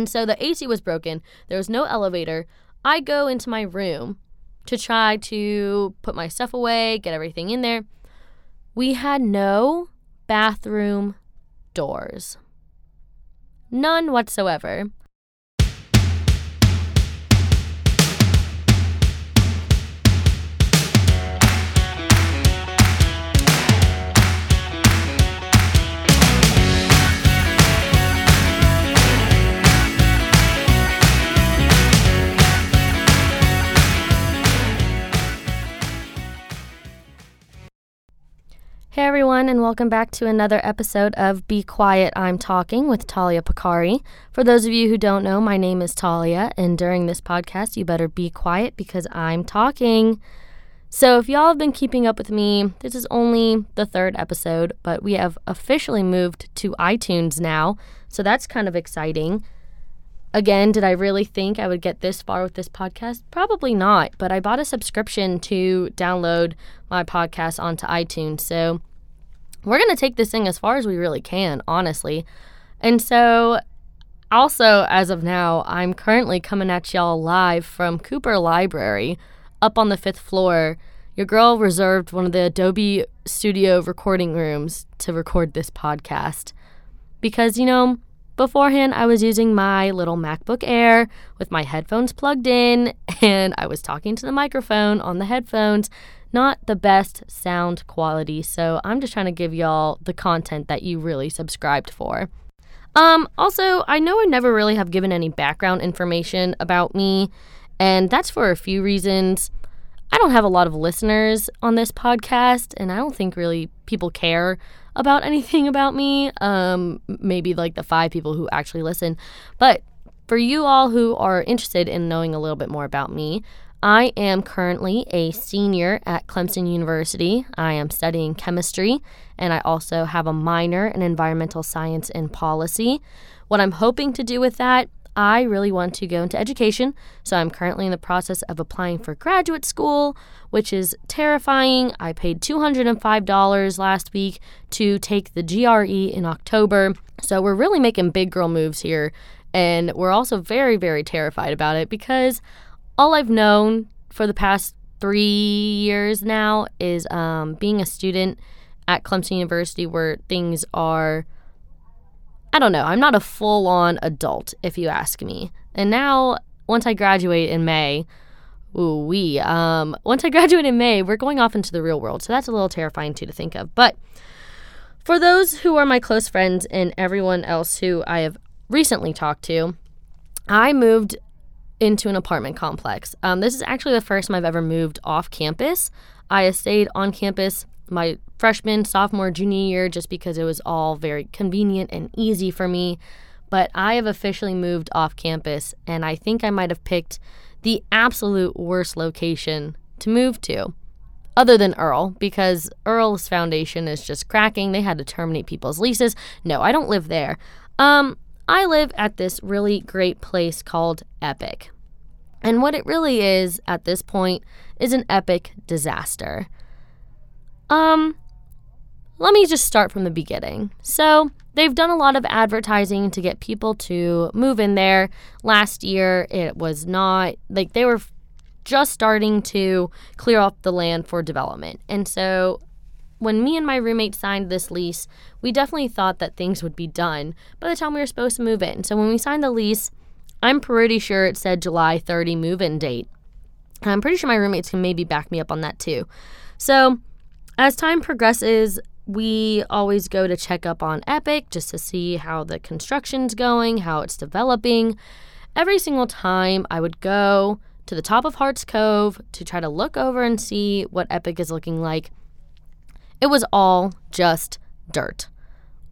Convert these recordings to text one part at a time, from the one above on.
And so the AC was broken. There was no elevator. I go into my room to try to put my stuff away, get everything in there. We had no bathroom doors. None whatsoever. And welcome back to another episode of Be Quiet, I'm Talking with Talia Picari. For those of you who don't know, my name is Talia, and during this podcast, you better be quiet because I'm talking. So, if y'all have been keeping up with me, this is only the third episode, but we have officially moved to iTunes now, so that's kind of exciting. Again, did I really think I would get this far with this podcast? Probably not, but I bought a subscription to download my podcast onto iTunes. So we're going to take this thing as far as we really can, honestly. And so, also, as of now, I'm currently coming at y'all live from Cooper Library up on the fifth floor. Your girl reserved one of the Adobe Studio recording rooms to record this podcast. Because, you know, beforehand, I was using my little MacBook Air with my headphones plugged in, and I was talking to the microphone on the headphones not the best sound quality. So I'm just trying to give y'all the content that you really subscribed for. Um, also, I know I never really have given any background information about me, and that's for a few reasons. I don't have a lot of listeners on this podcast, and I don't think really people care about anything about me. Um, maybe like the five people who actually listen. But for you all who are interested in knowing a little bit more about me, I am currently a senior at Clemson University. I am studying chemistry, and I also have a minor in environmental science and policy. What I'm hoping to do with that, I really want to go into education, so I'm currently in the process of applying for graduate school, which is terrifying. I paid $205 last week to take the GRE in October, so we're really making big girl moves here, and we're also very, very terrified about it because all I've known for the past three years now is um, being a student at Clemson University where things are, I don't know, I'm not a full on adult, if you ask me. And now, once I graduate in May, ooh, we, um, once I graduate in May, we're going off into the real world. So that's a little terrifying too to think of. But for those who are my close friends and everyone else who I have recently talked to, I moved into an apartment complex. Um, this is actually the first time I've ever moved off campus. I stayed on campus my freshman, sophomore, junior year just because it was all very convenient and easy for me. But I have officially moved off campus, and I think I might have picked the absolute worst location to move to, other than Earl, because Earl's foundation is just cracking. They had to terminate people's leases. No, I don't live there. Um, I live at this really great place called Epic. And what it really is at this point is an epic disaster. Um, let me just start from the beginning. So, they've done a lot of advertising to get people to move in there. Last year, it was not like they were just starting to clear off the land for development. And so, when me and my roommate signed this lease, we definitely thought that things would be done by the time we were supposed to move in. So when we signed the lease, I'm pretty sure it said July 30 move in date. I'm pretty sure my roommates can maybe back me up on that too. So as time progresses, we always go to check up on Epic just to see how the construction's going, how it's developing. Every single time I would go to the top of Hearts Cove to try to look over and see what Epic is looking like. It was all just dirt.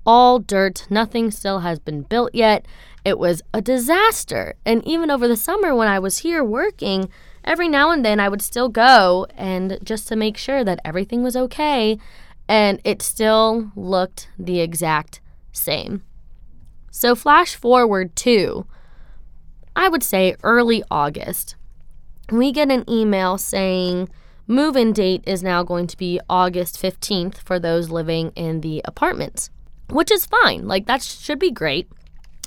All dirt. Nothing still has been built yet. It was a disaster. And even over the summer when I was here working, every now and then I would still go and just to make sure that everything was okay. And it still looked the exact same. So, flash forward to, I would say, early August. We get an email saying, Move in date is now going to be August 15th for those living in the apartments, which is fine. Like, that should be great.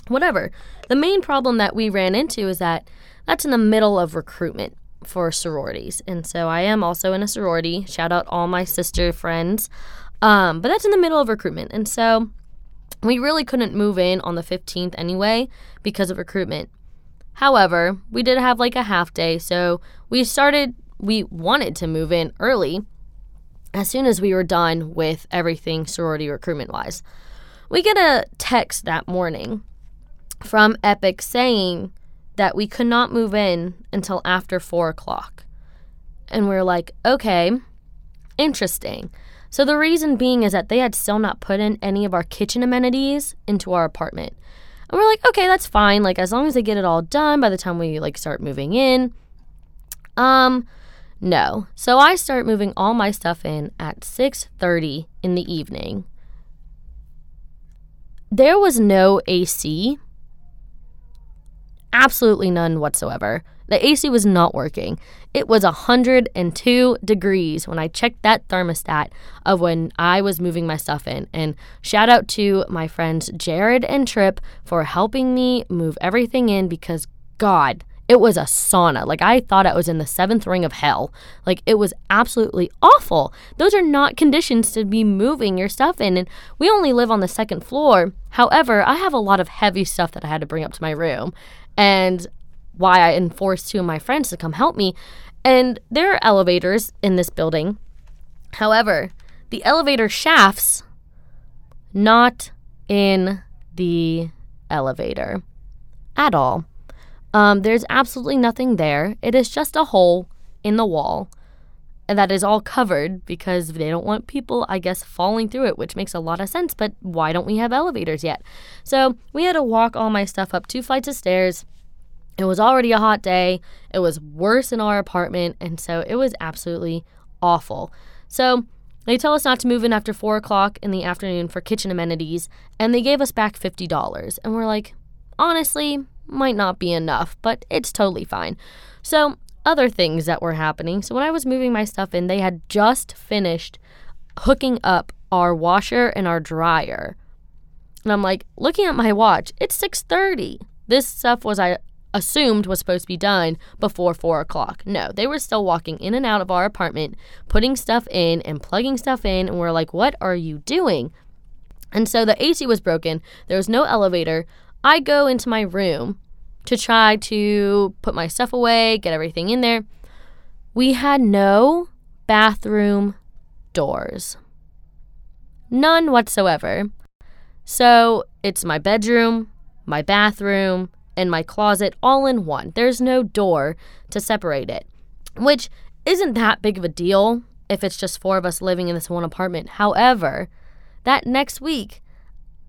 whatever. The main problem that we ran into is that that's in the middle of recruitment for sororities. And so I am also in a sorority. Shout out all my sister friends. Um, but that's in the middle of recruitment. And so we really couldn't move in on the 15th anyway because of recruitment. However, we did have like a half day, so we started, we wanted to move in early as soon as we were done with everything sorority recruitment wise. We get a text that morning from Epic saying that we could not move in until after four o'clock. And we are like, okay, interesting. So the reason being is that they had still not put in any of our kitchen amenities into our apartment. And we're like, okay, that's fine. Like as long as they get it all done by the time we like start moving in. Um no. So I start moving all my stuff in at 6:30 in the evening. There was no AC absolutely none whatsoever. The AC was not working. It was 102 degrees when I checked that thermostat of when I was moving my stuff in. And shout out to my friends Jared and Trip for helping me move everything in because, God, it was a sauna. Like I thought I was in the seventh ring of hell. Like it was absolutely awful. Those are not conditions to be moving your stuff in. And we only live on the second floor. However, I have a lot of heavy stuff that I had to bring up to my room and why I enforced two of my friends to come help me. And there are elevators in this building. However, the elevator shafts not in the elevator at all. Um, there's absolutely nothing there. It is just a hole in the wall that is all covered because they don't want people, I guess, falling through it, which makes a lot of sense. But why don't we have elevators yet? So we had to walk all my stuff up two flights of stairs. It was already a hot day. It was worse in our apartment. And so it was absolutely awful. So they tell us not to move in after four o'clock in the afternoon for kitchen amenities. And they gave us back $50. And we're like, honestly, might not be enough, but it's totally fine. So other things that were happening. So when I was moving my stuff in, they had just finished hooking up our washer and our dryer. And I'm like, looking at my watch, it's 6:30. This stuff was I assumed was supposed to be done before four o'clock. No, they were still walking in and out of our apartment, putting stuff in and plugging stuff in, and we're like, what are you doing? And so the AC was broken. There was no elevator. I go into my room to try to put my stuff away, get everything in there. We had no bathroom doors. None whatsoever. So it's my bedroom, my bathroom, and my closet all in one. There's no door to separate it, which isn't that big of a deal if it's just four of us living in this one apartment. However, that next week,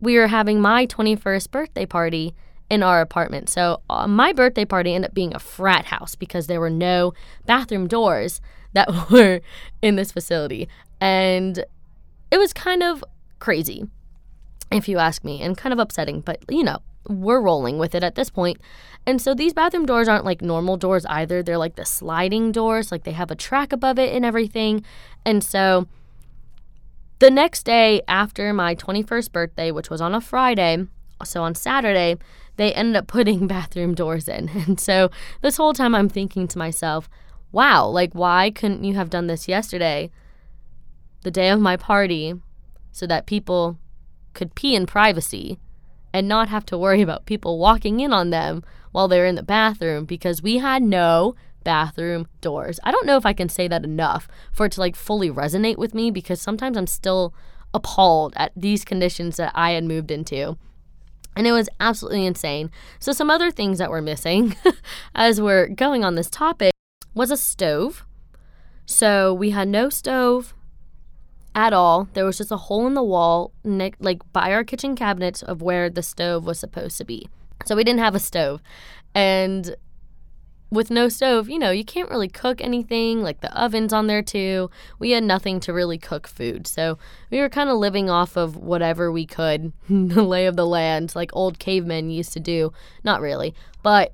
we are having my 21st birthday party in our apartment. So uh, my birthday party ended up being a frat house because there were no bathroom doors that were in this facility. And it was kind of crazy, if you ask me, and kind of upsetting, but you know, we're rolling with it at this point. And so these bathroom doors aren't like normal doors either. They're like the sliding doors, like they have a track above it and everything. And so the next day after my 21st birthday, which was on a Friday, so on Saturday, they ended up putting bathroom doors in. And so this whole time I'm thinking to myself, wow, like, why couldn't you have done this yesterday, the day of my party, so that people could pee in privacy and not have to worry about people walking in on them while they're in the bathroom because we had no bathroom doors. I don't know if I can say that enough for it to like fully resonate with me because sometimes I'm still appalled at these conditions that I had moved into. And it was absolutely insane. So, some other things that were missing as we're going on this topic was a stove. So, we had no stove at all. There was just a hole in the wall, like by our kitchen cabinets, of where the stove was supposed to be. So, we didn't have a stove. And with no stove, you know, you can't really cook anything. Like the oven's on there too. We had nothing to really cook food. So we were kind of living off of whatever we could, the lay of the land, like old cavemen used to do. Not really, but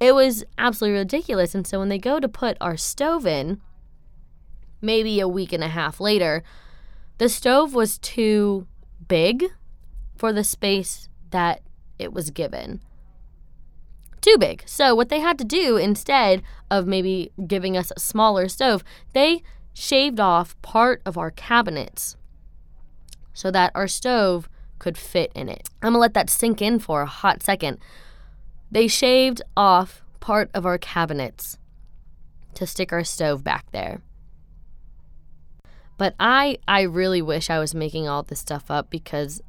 it was absolutely ridiculous. And so when they go to put our stove in, maybe a week and a half later, the stove was too big for the space that it was given. Too big. So, what they had to do instead of maybe giving us a smaller stove, they shaved off part of our cabinets so that our stove could fit in it. I'm gonna let that sink in for a hot second. They shaved off part of our cabinets to stick our stove back there. But I I really wish I was making all this stuff up because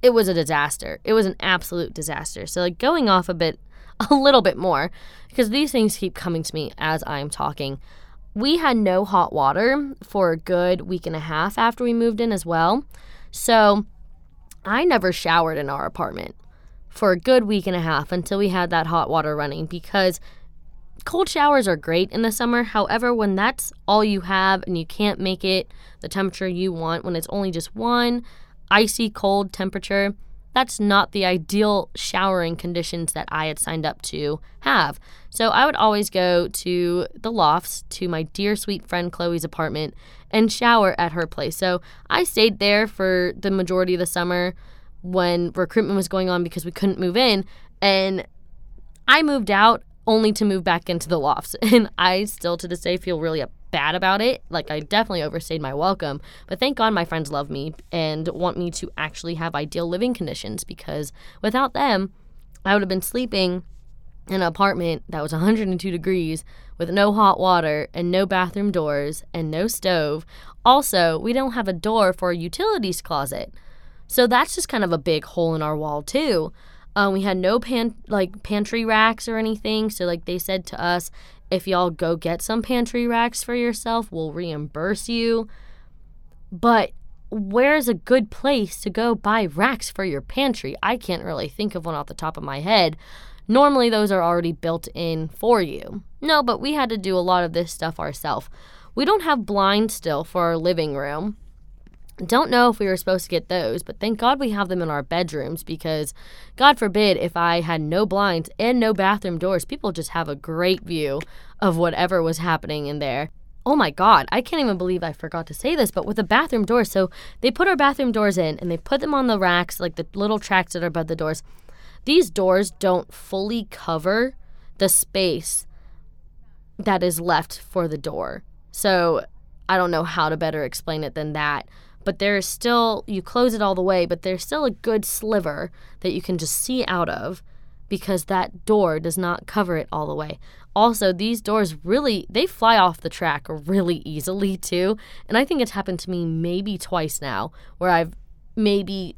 it was a disaster. It was an absolute disaster. So like going off a bit a little bit more because these things keep coming to me as I'm talking. We had no hot water for a good week and a half after we moved in as well. So I never showered in our apartment for a good week and a half until we had that hot water running because cold showers are great in the summer. However, when that's all you have and you can't make it the temperature you want, when it's only just one icy cold temperature, that's not the ideal showering conditions that I had signed up to have. So I would always go to the lofts to my dear sweet friend Chloe's apartment and shower at her place. So I stayed there for the majority of the summer when recruitment was going on because we couldn't move in. And I moved out only to move back into the lofts. And I still to this day feel really bad about it. Like I definitely overstayed my welcome. But thank God my friends love me and want me to actually have ideal living conditions because without them, I would have been sleeping in an apartment that was 102 degrees with no hot water and no bathroom doors and no stove. Also, we don't have a door for a utilities closet. So that's just kind of a big hole in our wall too. Um, we had no pan like pantry racks or anything. So like they said to us, if y'all go get some pantry racks for yourself, we'll reimburse you. But where's a good place to go buy racks for your pantry? I can't really think of one off the top of my head. Normally, those are already built in for you. No, but we had to do a lot of this stuff ourselves. We don't have blinds still for our living room. Don't know if we were supposed to get those, but thank God we have them in our bedrooms because, God forbid, if I had no blinds and no bathroom doors, people just have a great view of whatever was happening in there. Oh my God, I can't even believe I forgot to say this, but with the bathroom doors, so they put our bathroom doors in and they put them on the racks, like the little tracks that are above the doors. These doors don't fully cover the space that is left for the door. So I don't know how to better explain it than that but there's still, you close it all the way, but there's still a good sliver that you can just see out of because that door does not cover it all the way. Also, these doors really they fly off the track really easily too, and I think it's happened to me maybe twice now where I've maybe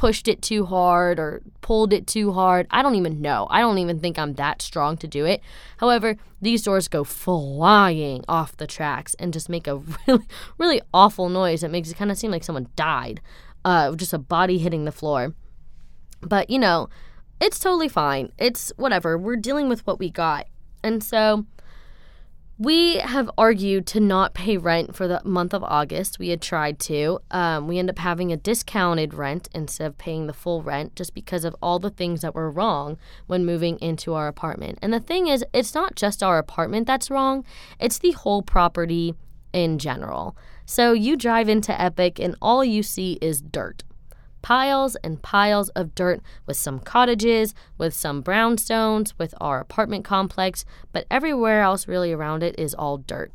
pushed it too hard or pulled it too hard. I don't even know. I don't even think I'm that strong to do it. However, these doors go flying off the tracks and just make a really, really awful noise that makes it kind of seem like someone died. Uh, just a body hitting the floor. But, you know, it's totally fine. It's whatever. We're dealing with what we got. And so we have argued to not pay rent for the month of August. We had tried to. Um, we end up having a discounted rent instead of paying the full rent just because of all the things that were wrong when moving into our apartment. And the thing is, it's not just our apartment that's wrong, it's the whole property in general. So you drive into Epic and all you see is dirt piles and piles of dirt with some cottages, with some brownstones, with our apartment complex, but everywhere else really around it is all dirt.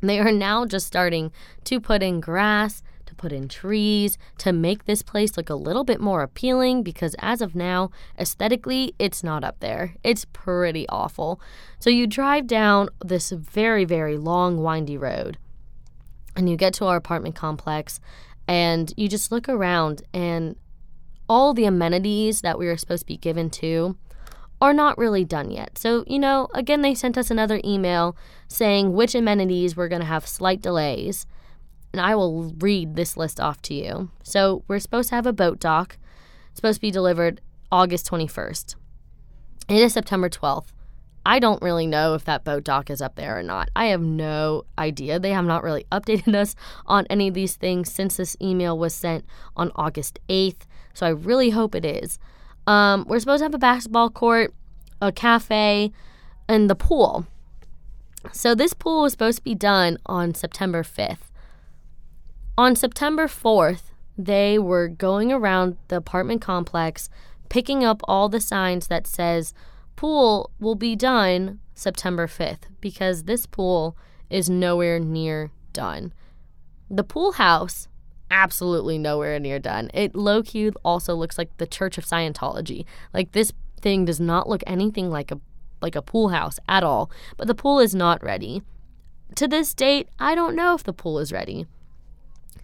They are now just starting to put in grass, to put in trees, to make this place look a little bit more appealing because as of now, aesthetically, it's not up there. It's pretty awful. So you drive down this very, very long, windy road and you get to our apartment complex and you just look around and all the amenities that we were supposed to be given to are not really done yet. So, you know, again, they sent us another email saying which amenities were going to have slight delays. And I will read this list off to you. So, we're supposed to have a boat dock, supposed to be delivered August 21st. It is September 12th. I don't really know if that boat dock is up there or not. I have no idea. They have not really updated us on any of these things since this email was sent on August 8th. So I really hope it is. Um, we're supposed to have a basketball court, a cafe, and the pool. So this pool was supposed to be done on September 5th. On September 4th, they were going around the apartment complex picking up all the signs that says pool will be done September 5th because this pool is nowhere near done. The pool house absolutely nowhere near done. It low key also looks like the Church of Scientology. Like this thing does not look anything like a like a pool house at all. But the pool is not ready. To this date, I don't know if the pool is ready.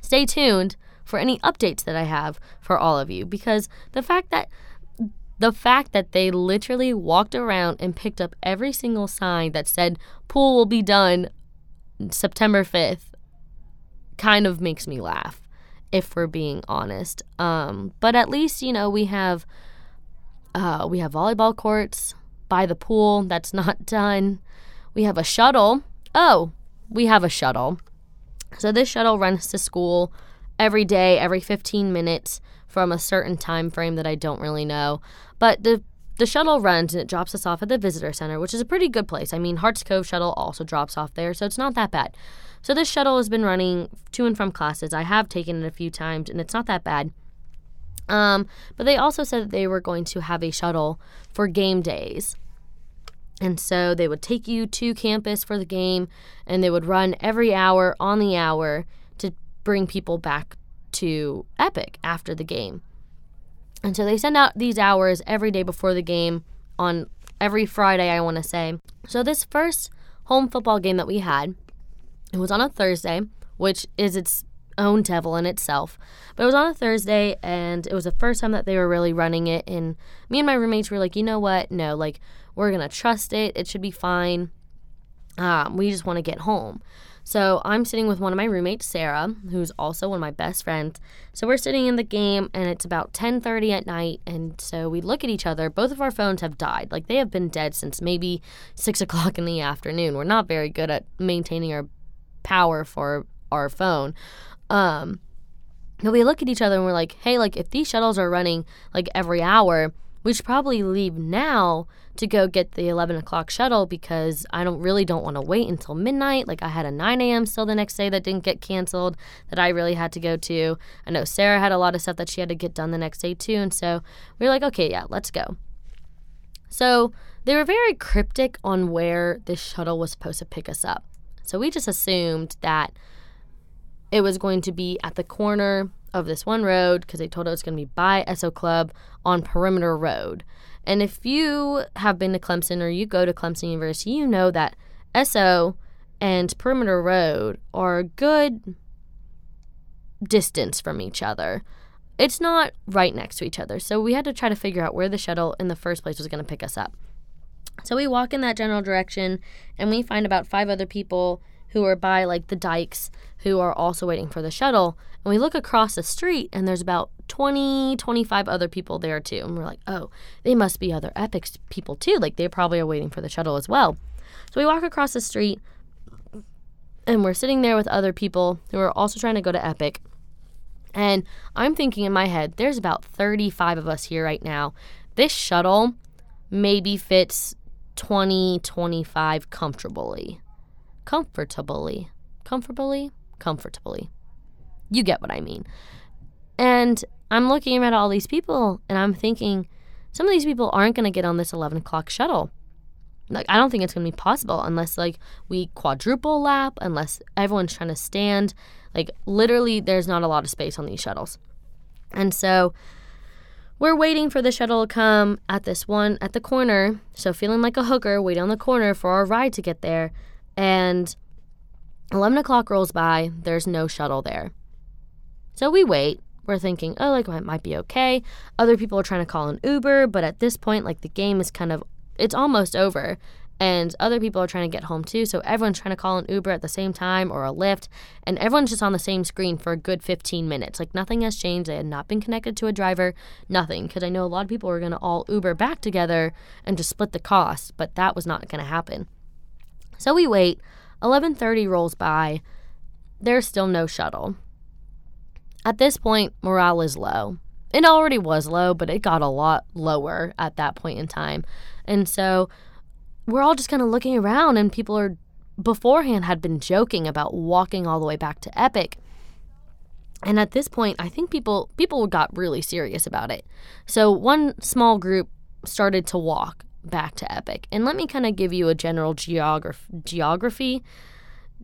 Stay tuned for any updates that I have for all of you because the fact that the fact that they literally walked around and picked up every single sign that said pool will be done September 5th kind of makes me laugh if we're being honest. Um, but at least, you know, we have uh, we have volleyball courts by the pool that's not done. We have a shuttle. Oh, we have a shuttle. So this shuttle runs to school every day, every 15 minutes from a certain time frame that I don't really know. But the the shuttle runs and it drops us off at the visitor center, which is a pretty good place. I mean, Hearts Cove shuttle also drops off there, so it's not that bad. So this shuttle has been running to and from classes. I have taken it a few times and it's not that bad. Um, but they also said that they were going to have a shuttle for game days. And so they would take you to campus for the game and they would run every hour on the hour to bring people back to Epic after the game. And so they send out these hours every day before the game on every Friday, I want to say. So this first home football game that we had, it was on a Thursday, which is its own devil in itself. But it was on a Thursday, and it was the first time that they were really running it. And me and my roommates were like, you know what? No, like, we're going to trust it. It should be fine. Um, we just want to get home. So I'm sitting with one of my roommates, Sarah, who's also one of my best friends. So we're sitting in the game, and it's about 10:30 at night, and so we look at each other. Both of our phones have died. Like they have been dead since maybe six o'clock in the afternoon. We're not very good at maintaining our power for our phone. Um, but we look at each other and we're like, hey, like if these shuttles are running like every hour, we should probably leave now to go get the 11 o'clock shuttle because I don't really don't want to wait until midnight. Like I had a 9 a.m. still the next day that didn't get canceled that I really had to go to. I know Sarah had a lot of stuff that she had to get done the next day too. And so we were like, okay, yeah, let's go. So they were very cryptic on where this shuttle was supposed to pick us up. So we just assumed that it was going to be at the corner of this one road because they told us it was going to be by Esso Club on Perimeter Road. And if you have been to Clemson or you go to Clemson University, you know that Esso and Perimeter Road are a good distance from each other. It's not right next to each other. So we had to try to figure out where the shuttle in the first place was going to pick us up. So we walk in that general direction and we find about five other people who are by like the dikes who are also waiting for the shuttle. And we look across the street and there's about 20, 25 other people there too. And we're like, oh, they must be other Epics people too. Like they probably are waiting for the shuttle as well. So we walk across the street and we're sitting there with other people who are also trying to go to Epic. And I'm thinking in my head, there's about 35 of us here right now. This shuttle maybe fits 20, 25 comfortably comfortably. Comfortably? Comfortably. You get what I mean. And I'm looking at all these people and I'm thinking, some of these people aren't going to get on this 11 o'clock shuttle. Like, I don't think it's going to be possible unless, like, we quadruple lap, unless everyone's trying to stand. Like, literally, there's not a lot of space on these shuttles. And so we're waiting for the shuttle to come at this one at the corner. So, feeling like a hooker, waiting on the corner for our ride to get there. And 11 o'clock rolls by, there's no shuttle there. So we wait. We're thinking, oh, like, it might be okay. Other people are trying to call an Uber, but at this point, like, the game is kind of, it's almost over. And other people are trying to get home too. So everyone's trying to call an Uber at the same time or a Lyft. And everyone's just on the same screen for a good 15 minutes. Like, nothing has changed. They had not been connected to a driver, nothing. Because I know a lot of people were going to all Uber back together and just split the cost, but that was not going to happen. So we wait. 11:30 rolls by. There's still no shuttle. At this point, morale is low. It already was low, but it got a lot lower at that point in time. And so we're all just kind of looking around and people are beforehand had been joking about walking all the way back to Epic. And at this point, I think people people got really serious about it. So one small group started to walk back to Epic. And let me kind of give you a general geograph- geography,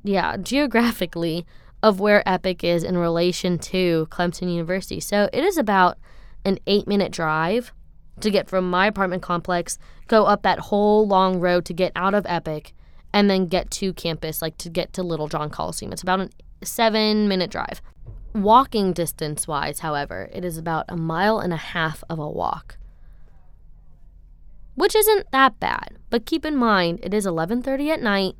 yeah, geographically of where Epic is in relation to Clemson University. So it is about an eight minute drive to get from my apartment complex, go up that whole long road to get out of Epic, and then get to campus, like to get to Littlejohn Coliseum. It's about a seven minute drive. Walking distance wise, however, it is about a mile and a half of a walk which isn't that bad. But keep in mind, it is 11:30 at night.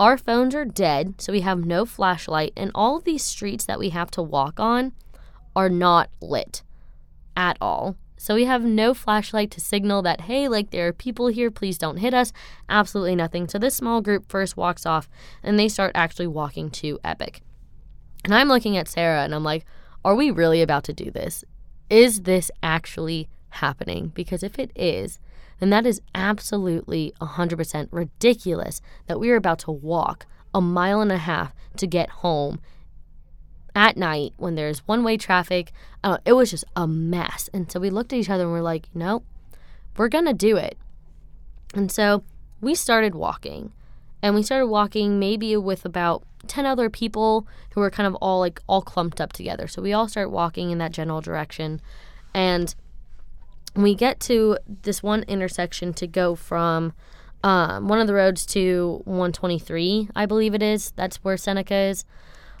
Our phones are dead, so we have no flashlight, and all of these streets that we have to walk on are not lit at all. So we have no flashlight to signal that hey, like there are people here, please don't hit us. Absolutely nothing. So this small group first walks off and they start actually walking to Epic. And I'm looking at Sarah and I'm like, are we really about to do this? Is this actually happening? Because if it is, then that is absolutely 100% ridiculous that we are about to walk a mile and a half to get home at night when there's one way traffic. Uh, it was just a mess. And so we looked at each other and we're like, nope, we're going to do it. And so we started walking. And we started walking maybe with about 10 other people who were kind of all like all clumped up together. So we all start walking in that general direction. And we get to this one intersection to go from um, one of the roads to 123, I believe it is. That's where Seneca is,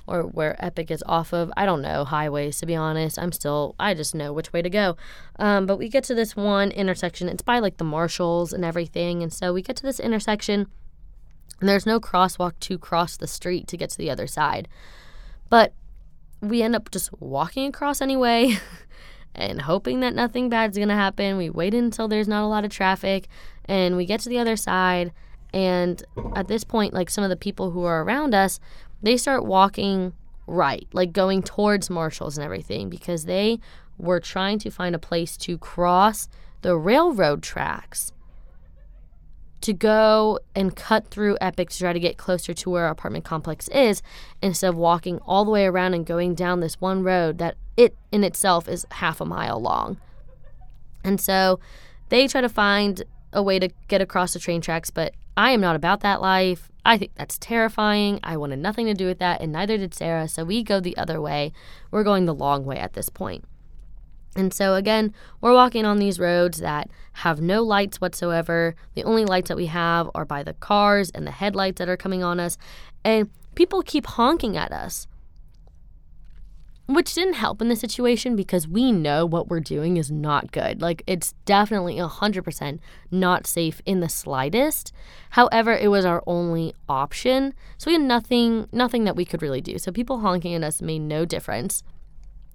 or where Epic is off of. I don't know highways, to be honest. I'm still, I just know which way to go. Um, but we get to this one intersection. It's by like the Marshalls and everything. And so we get to this intersection, and there's no crosswalk to cross the street to get to the other side. But we end up just walking across anyway. and hoping that nothing bad's gonna happen. We wait until there's not a lot of traffic and we get to the other side. And at this point, like some of the people who are around us, they start walking right, like going towards Marshalls and everything because they were trying to find a place to cross the railroad tracks to go and cut through Epic to try to get closer to where our apartment complex is instead of walking all the way around and going down this one road that it in itself is half a mile long. And so they try to find a way to get across the train tracks, but I am not about that life. I think that's terrifying. I wanted nothing to do with that, and neither did Sarah. So we go the other way. We're going the long way at this point. And so, again, we're walking on these roads that have no lights whatsoever. The only lights that we have are by the cars and the headlights that are coming on us. And people keep honking at us, which didn't help in the situation because we know what we're doing is not good. Like, it's definitely 100% not safe in the slightest. However, it was our only option. So we had nothing, nothing that we could really do. So people honking at us made no difference.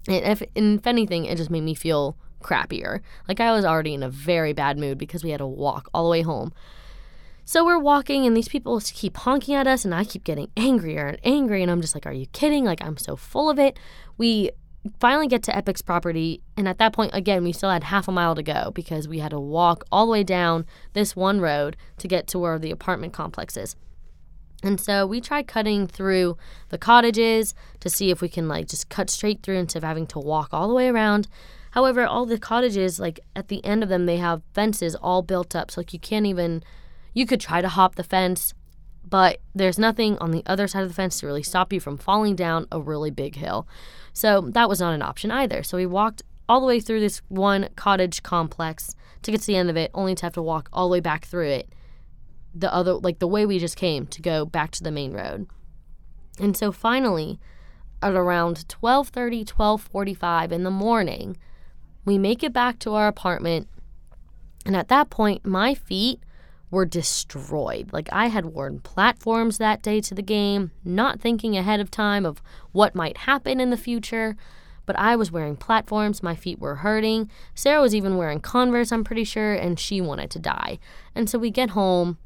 And if, and if anything, it just made me feel crappier. Like I was already in a very bad mood because we had to walk all the way home. So we're walking, and these people keep honking at us, and I keep getting angrier and angry. And I'm just like, Are you kidding? Like, I'm so full of it. We finally get to Epic's property, and at that point, again, we still had half a mile to go because we had to walk all the way down this one road to get to where the apartment complex is. And so we try cutting through the cottages to see if we can like just cut straight through instead of having to walk all the way around. However, all the cottages, like at the end of them, they have fences all built up. So like you can't even, you could try to hop the fence, but there's nothing on the other side of the fence to really stop you from falling down a really big hill. So that was not an option either. So we walked all the way through this one cottage complex to get to the end of it, only to have to walk all the way back through it the other like the way we just came to go back to the main road. And so finally, at around 12:30, 12:45 in the morning, we make it back to our apartment. And at that point, my feet were destroyed. Like I had worn platforms that day to the game, not thinking ahead of time of what might happen in the future. But I was wearing platforms, my feet were hurting. Sarah was even wearing Converse, I'm pretty sure, and she wanted to die. And so we get home,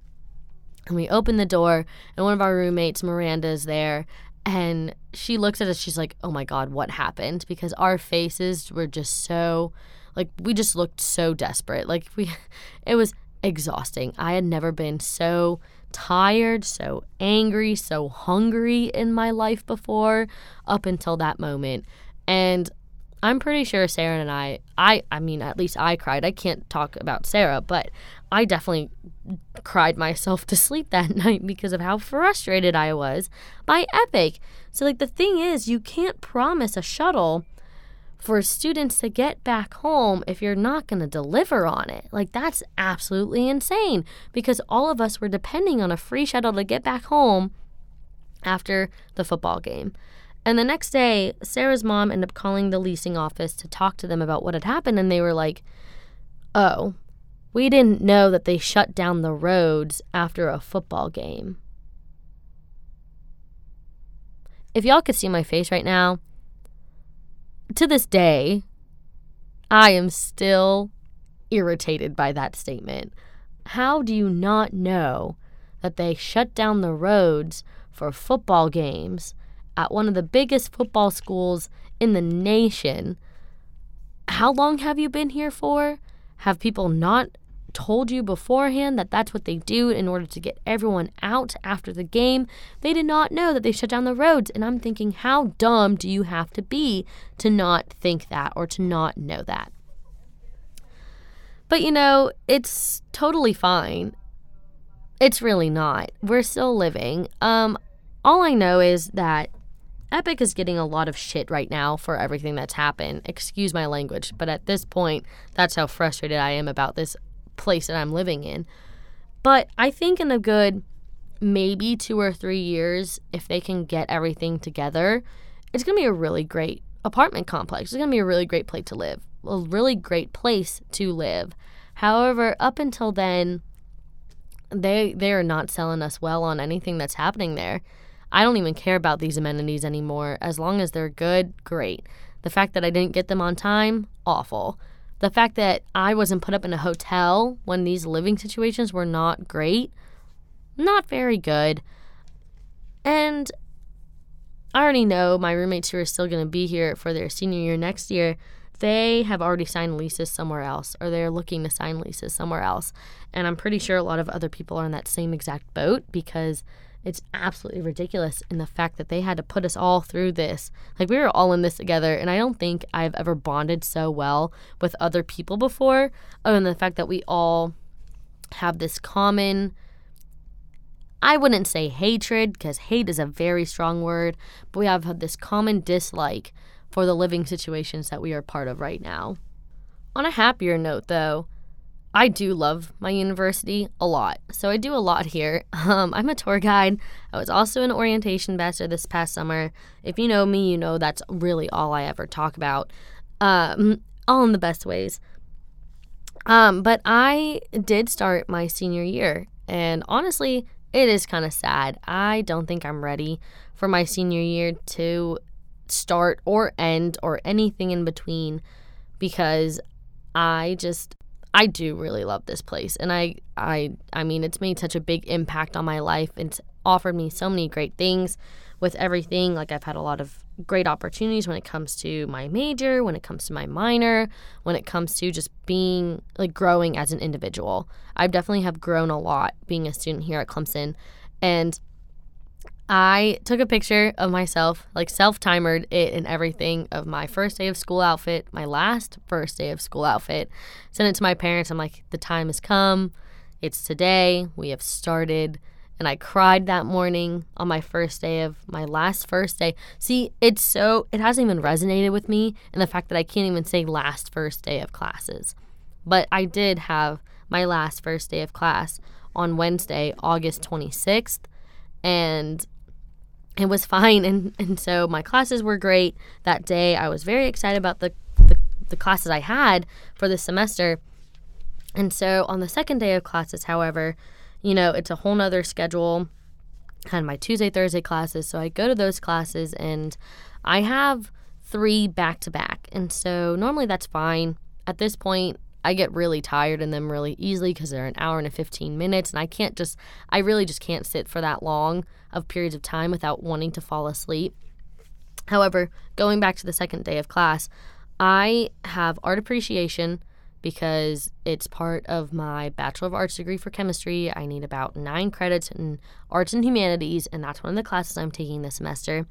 and we open the door, and one of our roommates, Miranda, is there. And she looks at us, she's like, oh my God, what happened? Because our faces were just so, like, we just looked so desperate. Like, we, it was exhausting. I had never been so tired, so angry, so hungry in my life before up until that moment. And I'm pretty sure Sarah and I, I, I mean, at least I cried. I can't talk about Sarah, but I definitely cried myself to sleep that night because of how frustrated I was by Epic. So, like, the thing is, you can't promise a shuttle for students to get back home if you're not going to deliver on it. Like, that's absolutely insane because all of us were depending on a free shuttle to get back home after the football game. And the next day, Sarah's mom ended up calling the leasing office to talk to them about what had happened. And they were like, oh, we didn't know that they shut down the roads after a football game. If y'all could see my face right now, to this day, I am still irritated by that statement. How do you not know that they shut down the roads for football games at one of the biggest football schools in the nation? How long have you been here for? Have people not told you beforehand that that's what they do in order to get everyone out after the game. They did not know that they shut down the roads. And I'm thinking, how dumb do you have to be to not think that or to not know that? But you know, it's totally fine. It's really not. We're still living. Um, all I know is that Epic is getting a lot of shit right now for everything that's happened. Excuse my language, but at this point, that's how frustrated I am about this place that I'm living in. But I think in a good maybe two or three years, if they can get everything together, it's going to be a really great apartment complex. It's going to be a really great place to live, a really great place to live. However, up until then, they they are not selling us well on anything that's happening there. I don't even care about these amenities anymore. As long as they're good, great. The fact that I didn't get them on time, awful. The fact that I wasn't put up in a hotel when these living situations were not great, not very good. And I already know my roommates who are still going to be here for their senior year next year, they have already signed leases somewhere else or they're looking to sign leases somewhere else. And I'm pretty sure a lot of other people are in that same exact boat because it's absolutely ridiculous in the fact that they had to put us all through this. Like we were all in this together, and I don't think I've ever bonded so well with other people before. Other than the fact that we all have this common I wouldn't say hatred because hate is a very strong word, but we have this common dislike for the living situations that we are part of right now. On a happier note, though, I do love my university a lot. So I do a lot here. Um, I'm a tour guide. I was also an orientation ambassador this past summer. If you know me, you know that's really all I ever talk about, um, all in the best ways. Um, but I did start my senior year, and honestly, it is kind of sad. I don't think I'm ready for my senior year to start or end or anything in between because I just I do really love this place and I I I mean it's made such a big impact on my life. It's offered me so many great things with everything. Like I've had a lot of great opportunities when it comes to my major when it comes to my minor when it comes to just being like growing as an individual. I definitely have grown a lot being a student here at Clemson and I took a picture of myself, like self timered it and everything of my first day of school outfit, my last first day of school outfit. Sent it to my parents. I'm like, the time has come. It's today. We have started. And I cried that morning on my first day of my last first day. See, it's so, it hasn't even resonated with me and the fact that I can't even say last first day of classes. But I did have my last first day of class on Wednesday, August 26th. And it was fine. And, and so my classes were great that day. I was very excited about the, the, the classes i had for this semester. And so on the second day of classes however you know it's a whole nother schedule. I had my tuesday thursday classes so i go to those classes and i have three back to back. And so normally that's fine. At this point I get really tired in them really easily because they're an hour and a 15 minutes, and I can't just, I really just can't sit for that long of periods of time without wanting to fall asleep. However, going back to the second day of class, I have art appreciation, because it's part of my Bachelor of Arts degree for chemistry. I need about nine credits in arts and humanities, and that's one of the classes I'm taking this semester.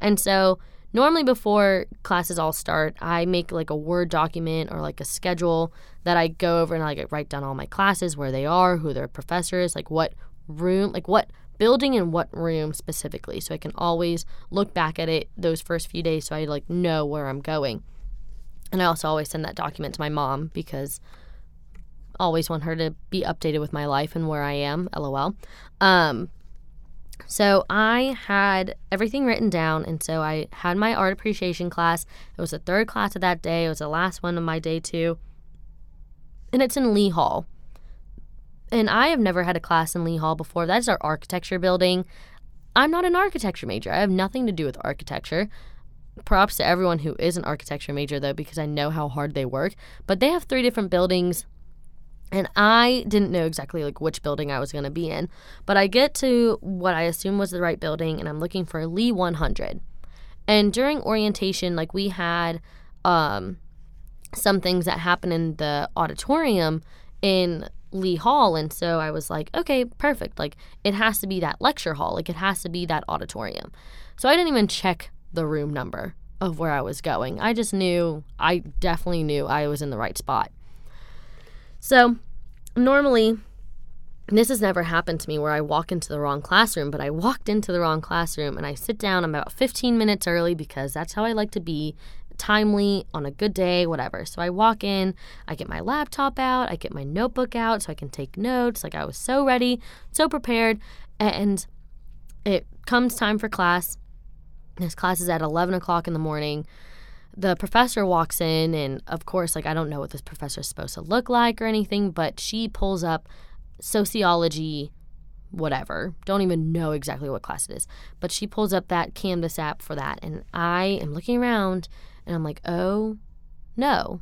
And so, normally before classes all start, I make like a Word document or like a schedule that I go over and I like write down all my classes, where they are, who their professor is, like what room, like what building and what room specifically. So I can always look back at it those first few days so I like know where I'm going. And I also always send that document to my mom because I always want her to be updated with my life and where I am, lol. Um, so I had everything written down, and so I had my art appreciation class. It was the third class of that day. It was the last one of my day two, and it's in Lee Hall. And I have never had a class in Lee Hall before. That is our architecture building. I'm not an architecture major. I have nothing to do with architecture. Props to everyone who is an architecture major, though, because I know how hard they work. But they have three different buildings, and I didn't know exactly like which building I was going to be in. But I get to what I assume was the right building, and I'm looking for Lee 100. And during orientation, like we had um, some things that happen in the auditorium in Lee Hall. And so I was like, okay, perfect. Like it has to be that lecture hall, like it has to be that auditorium. So I didn't even check the room number of where I was going. I just knew, I definitely knew I was in the right spot. So normally, this has never happened to me where I walk into the wrong classroom, but I walked into the wrong classroom and I sit down I'm about 15 minutes early because that's how I like to be timely on a good day, whatever. So I walk in, I get my laptop out, I get my notebook out so I can take notes. Like I was so ready, so prepared. And it comes time for class. This class is at 11 o'clock in the morning. The professor walks in, and of course, like I don't know what this professor is supposed to look like or anything, but she pulls up sociology whatever. Don't even know exactly what class it is. But she pulls up that Canvas app for that. And I am looking around and I'm like, oh no,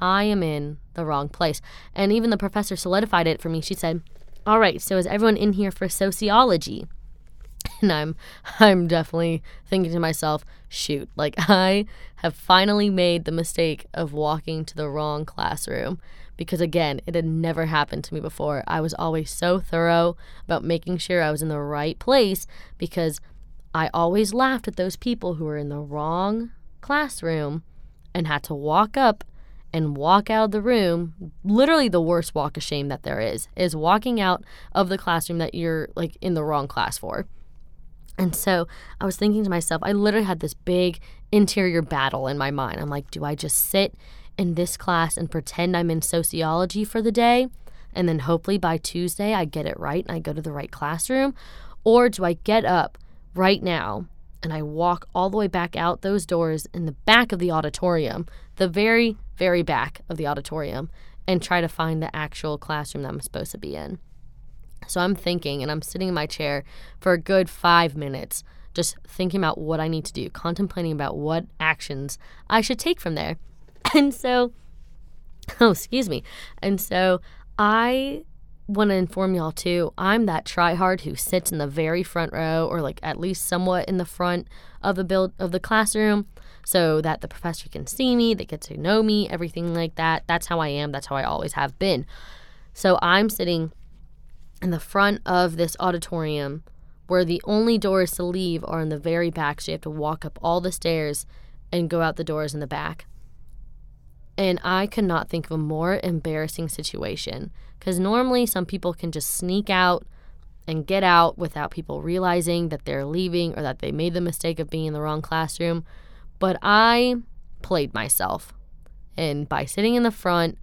I am in the wrong place. And even the professor solidified it for me. She said, all right, so is everyone in here for sociology? And I'm I'm definitely thinking to myself, shoot, like I have finally made the mistake of walking to the wrong classroom. Because again, it had never happened to me before. I was always so thorough about making sure I was in the right place because I always laughed at those people who were in the wrong classroom and had to walk up and walk out of the room. Literally the worst walk of shame that there is is walking out of the classroom that you're like in the wrong class for and so i was thinking to myself i literally had this big interior battle in my mind. I'm like do i just sit in this class and pretend i'm in sociology for the day? And then hopefully by tuesday i get it right and i go to the right classroom? Or do i get up right now and I walk all the way back out those doors in the back of the auditorium, the very, very back of the auditorium, and try to find the actual classroom that I'm supposed to be in. So I'm thinking, and I'm sitting in my chair for a good five minutes, just thinking about what I need to do, contemplating about what actions I should take from there. And so, oh, excuse me. And so I want to inform y'all too. I'm that tryhard who sits in the very front row, or like at least somewhat in the front of the build of the classroom, so that the professor can see me, they get to know me, everything like that. That's how I am. That's how I always have been. So I'm sitting in the front of this auditorium, where the only doors to leave are in the very back. So you have to walk up all the stairs and go out the doors in the back. And I could not think of a more embarrassing situation because normally some people can just sneak out and get out without people realizing that they're leaving or that they made the mistake of being in the wrong classroom. But I played myself. And by sitting in the front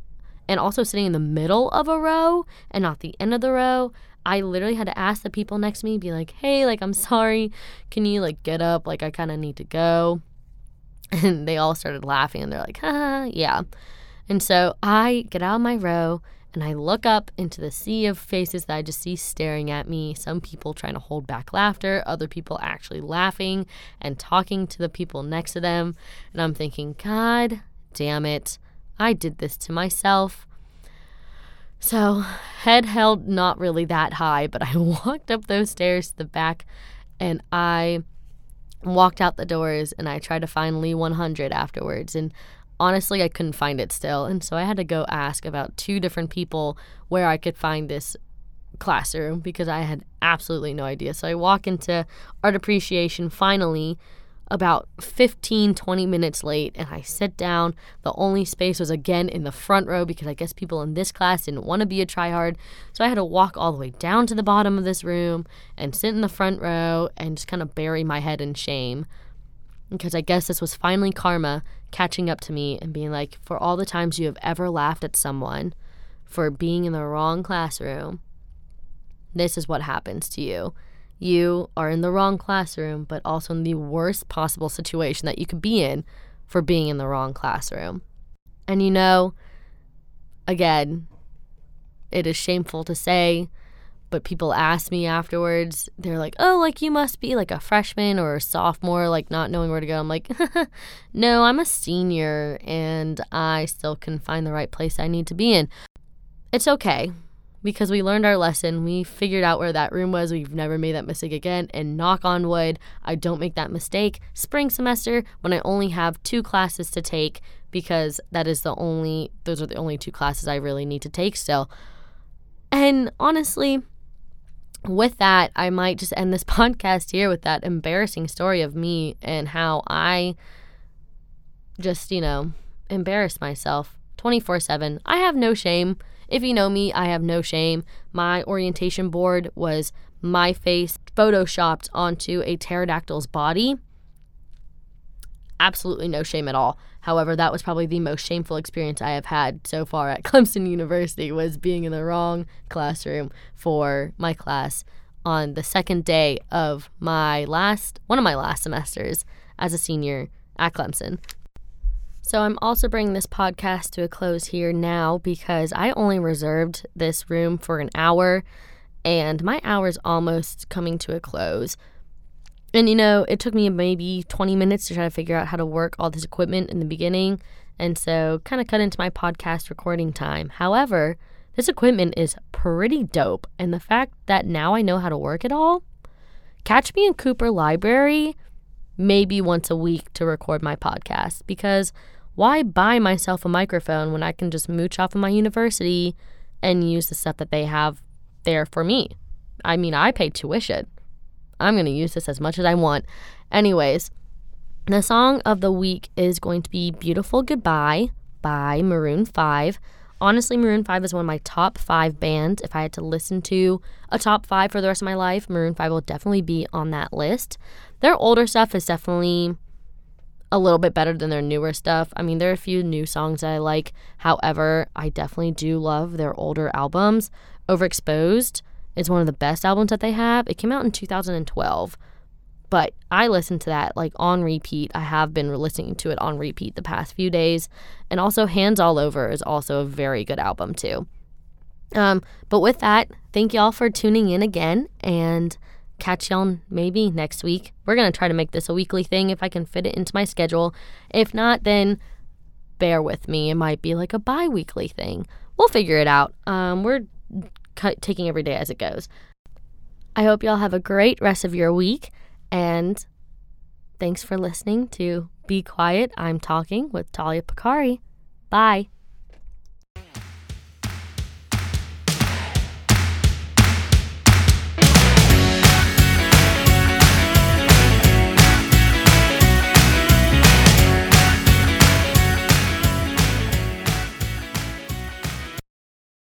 and also sitting in the middle of a row and not the end of the row, I literally had to ask the people next to me, be like, hey, like, I'm sorry. Can you, like, get up? Like, I kind of need to go. And they all started laughing and they're like, ha, yeah. And so I get out of my row and I look up into the sea of faces that I just see staring at me. Some people trying to hold back laughter, other people actually laughing and talking to the people next to them. And I'm thinking, God damn it, I did this to myself. So, head held not really that high, but I walked up those stairs to the back and I walked out the doors and I tried to find Lee 100 afterwards. And honestly, I couldn't find it still. And so I had to go ask about two different people where I could find this classroom because I had absolutely no idea. So I walk into art appreciation finally about 15 20 minutes late and I sit down. The only space was again in the front row because I guess people in this class didn't want to be a tryhard. So I had to walk all the way down to the bottom of this room and sit in the front row and just kind of bury my head in shame. Because I guess this was finally karma catching up to me and being like, for all the times you have ever laughed at someone for being in the wrong classroom, this is what happens to you. You are in the wrong classroom, but also in the worst possible situation that you could be in for being in the wrong classroom. And you know, again, it is shameful to say, but people ask me afterwards, they're like, oh, like you must be like a freshman or a sophomore, like not knowing where to go. I'm like, no, I'm a senior and I still can find the right place I need to be in. It's okay because we learned our lesson. We figured out where that room was. We've never made that mistake again. And knock on wood, I don't make that mistake spring semester when I only have two classes to take because that is the only, those are the only two classes I really need to take still. And honestly, with that, I might just end this podcast here with that embarrassing story of me and how I just, you know, embarrassed myself 24 7. I have no shame. If you know me, I have no shame. My orientation board was my face photoshopped onto a pterodactyl's body. Absolutely no shame at all. However, that was probably the most shameful experience I have had so far at Clemson University was being in the wrong classroom for my class on the second day of my last one of my last semesters as a senior at Clemson. So I'm also bringing this podcast to a close here now because I only reserved this room for an hour and my hour is almost coming to a close. And you know, it took me maybe 20 minutes to try to figure out how to work all this equipment in the beginning, and so kind of cut into my podcast recording time. However, this equipment is pretty dope, and the fact that now I know how to work it all, catch me in Cooper Library maybe once a week to record my podcast because why buy myself a microphone when I can just mooch off of my university and use the stuff that they have there for me? I mean, I pay tuition. I'm going to use this as much as I want. Anyways, the song of the week is going to be Beautiful Goodbye by Maroon 5. Honestly, Maroon 5 is one of my top five bands. If I had to listen to a top five for the rest of my life, Maroon 5 will definitely be on that list. Their older stuff is definitely a little bit better than their newer stuff. I mean, there are a few new songs that I like. However, I definitely do love their older albums. Overexposed is one of the best albums that they have. It came out in 2012, but I listened to that like on repeat. I have been listening to it on repeat the past few days. And also, Hands All Over is also a very good album, too. Um, but with that, thank y'all for tuning in again and catch y'all maybe next week. We're going to try to make this a weekly thing if I can fit it into my schedule. If not, then bear with me. It might be like a bi weekly thing. We'll figure it out. Um, we're taking every day as it goes. I hope y'all have a great rest of your week. And thanks for listening to Be Quiet, I'm Talking with Talia Picari. Bye.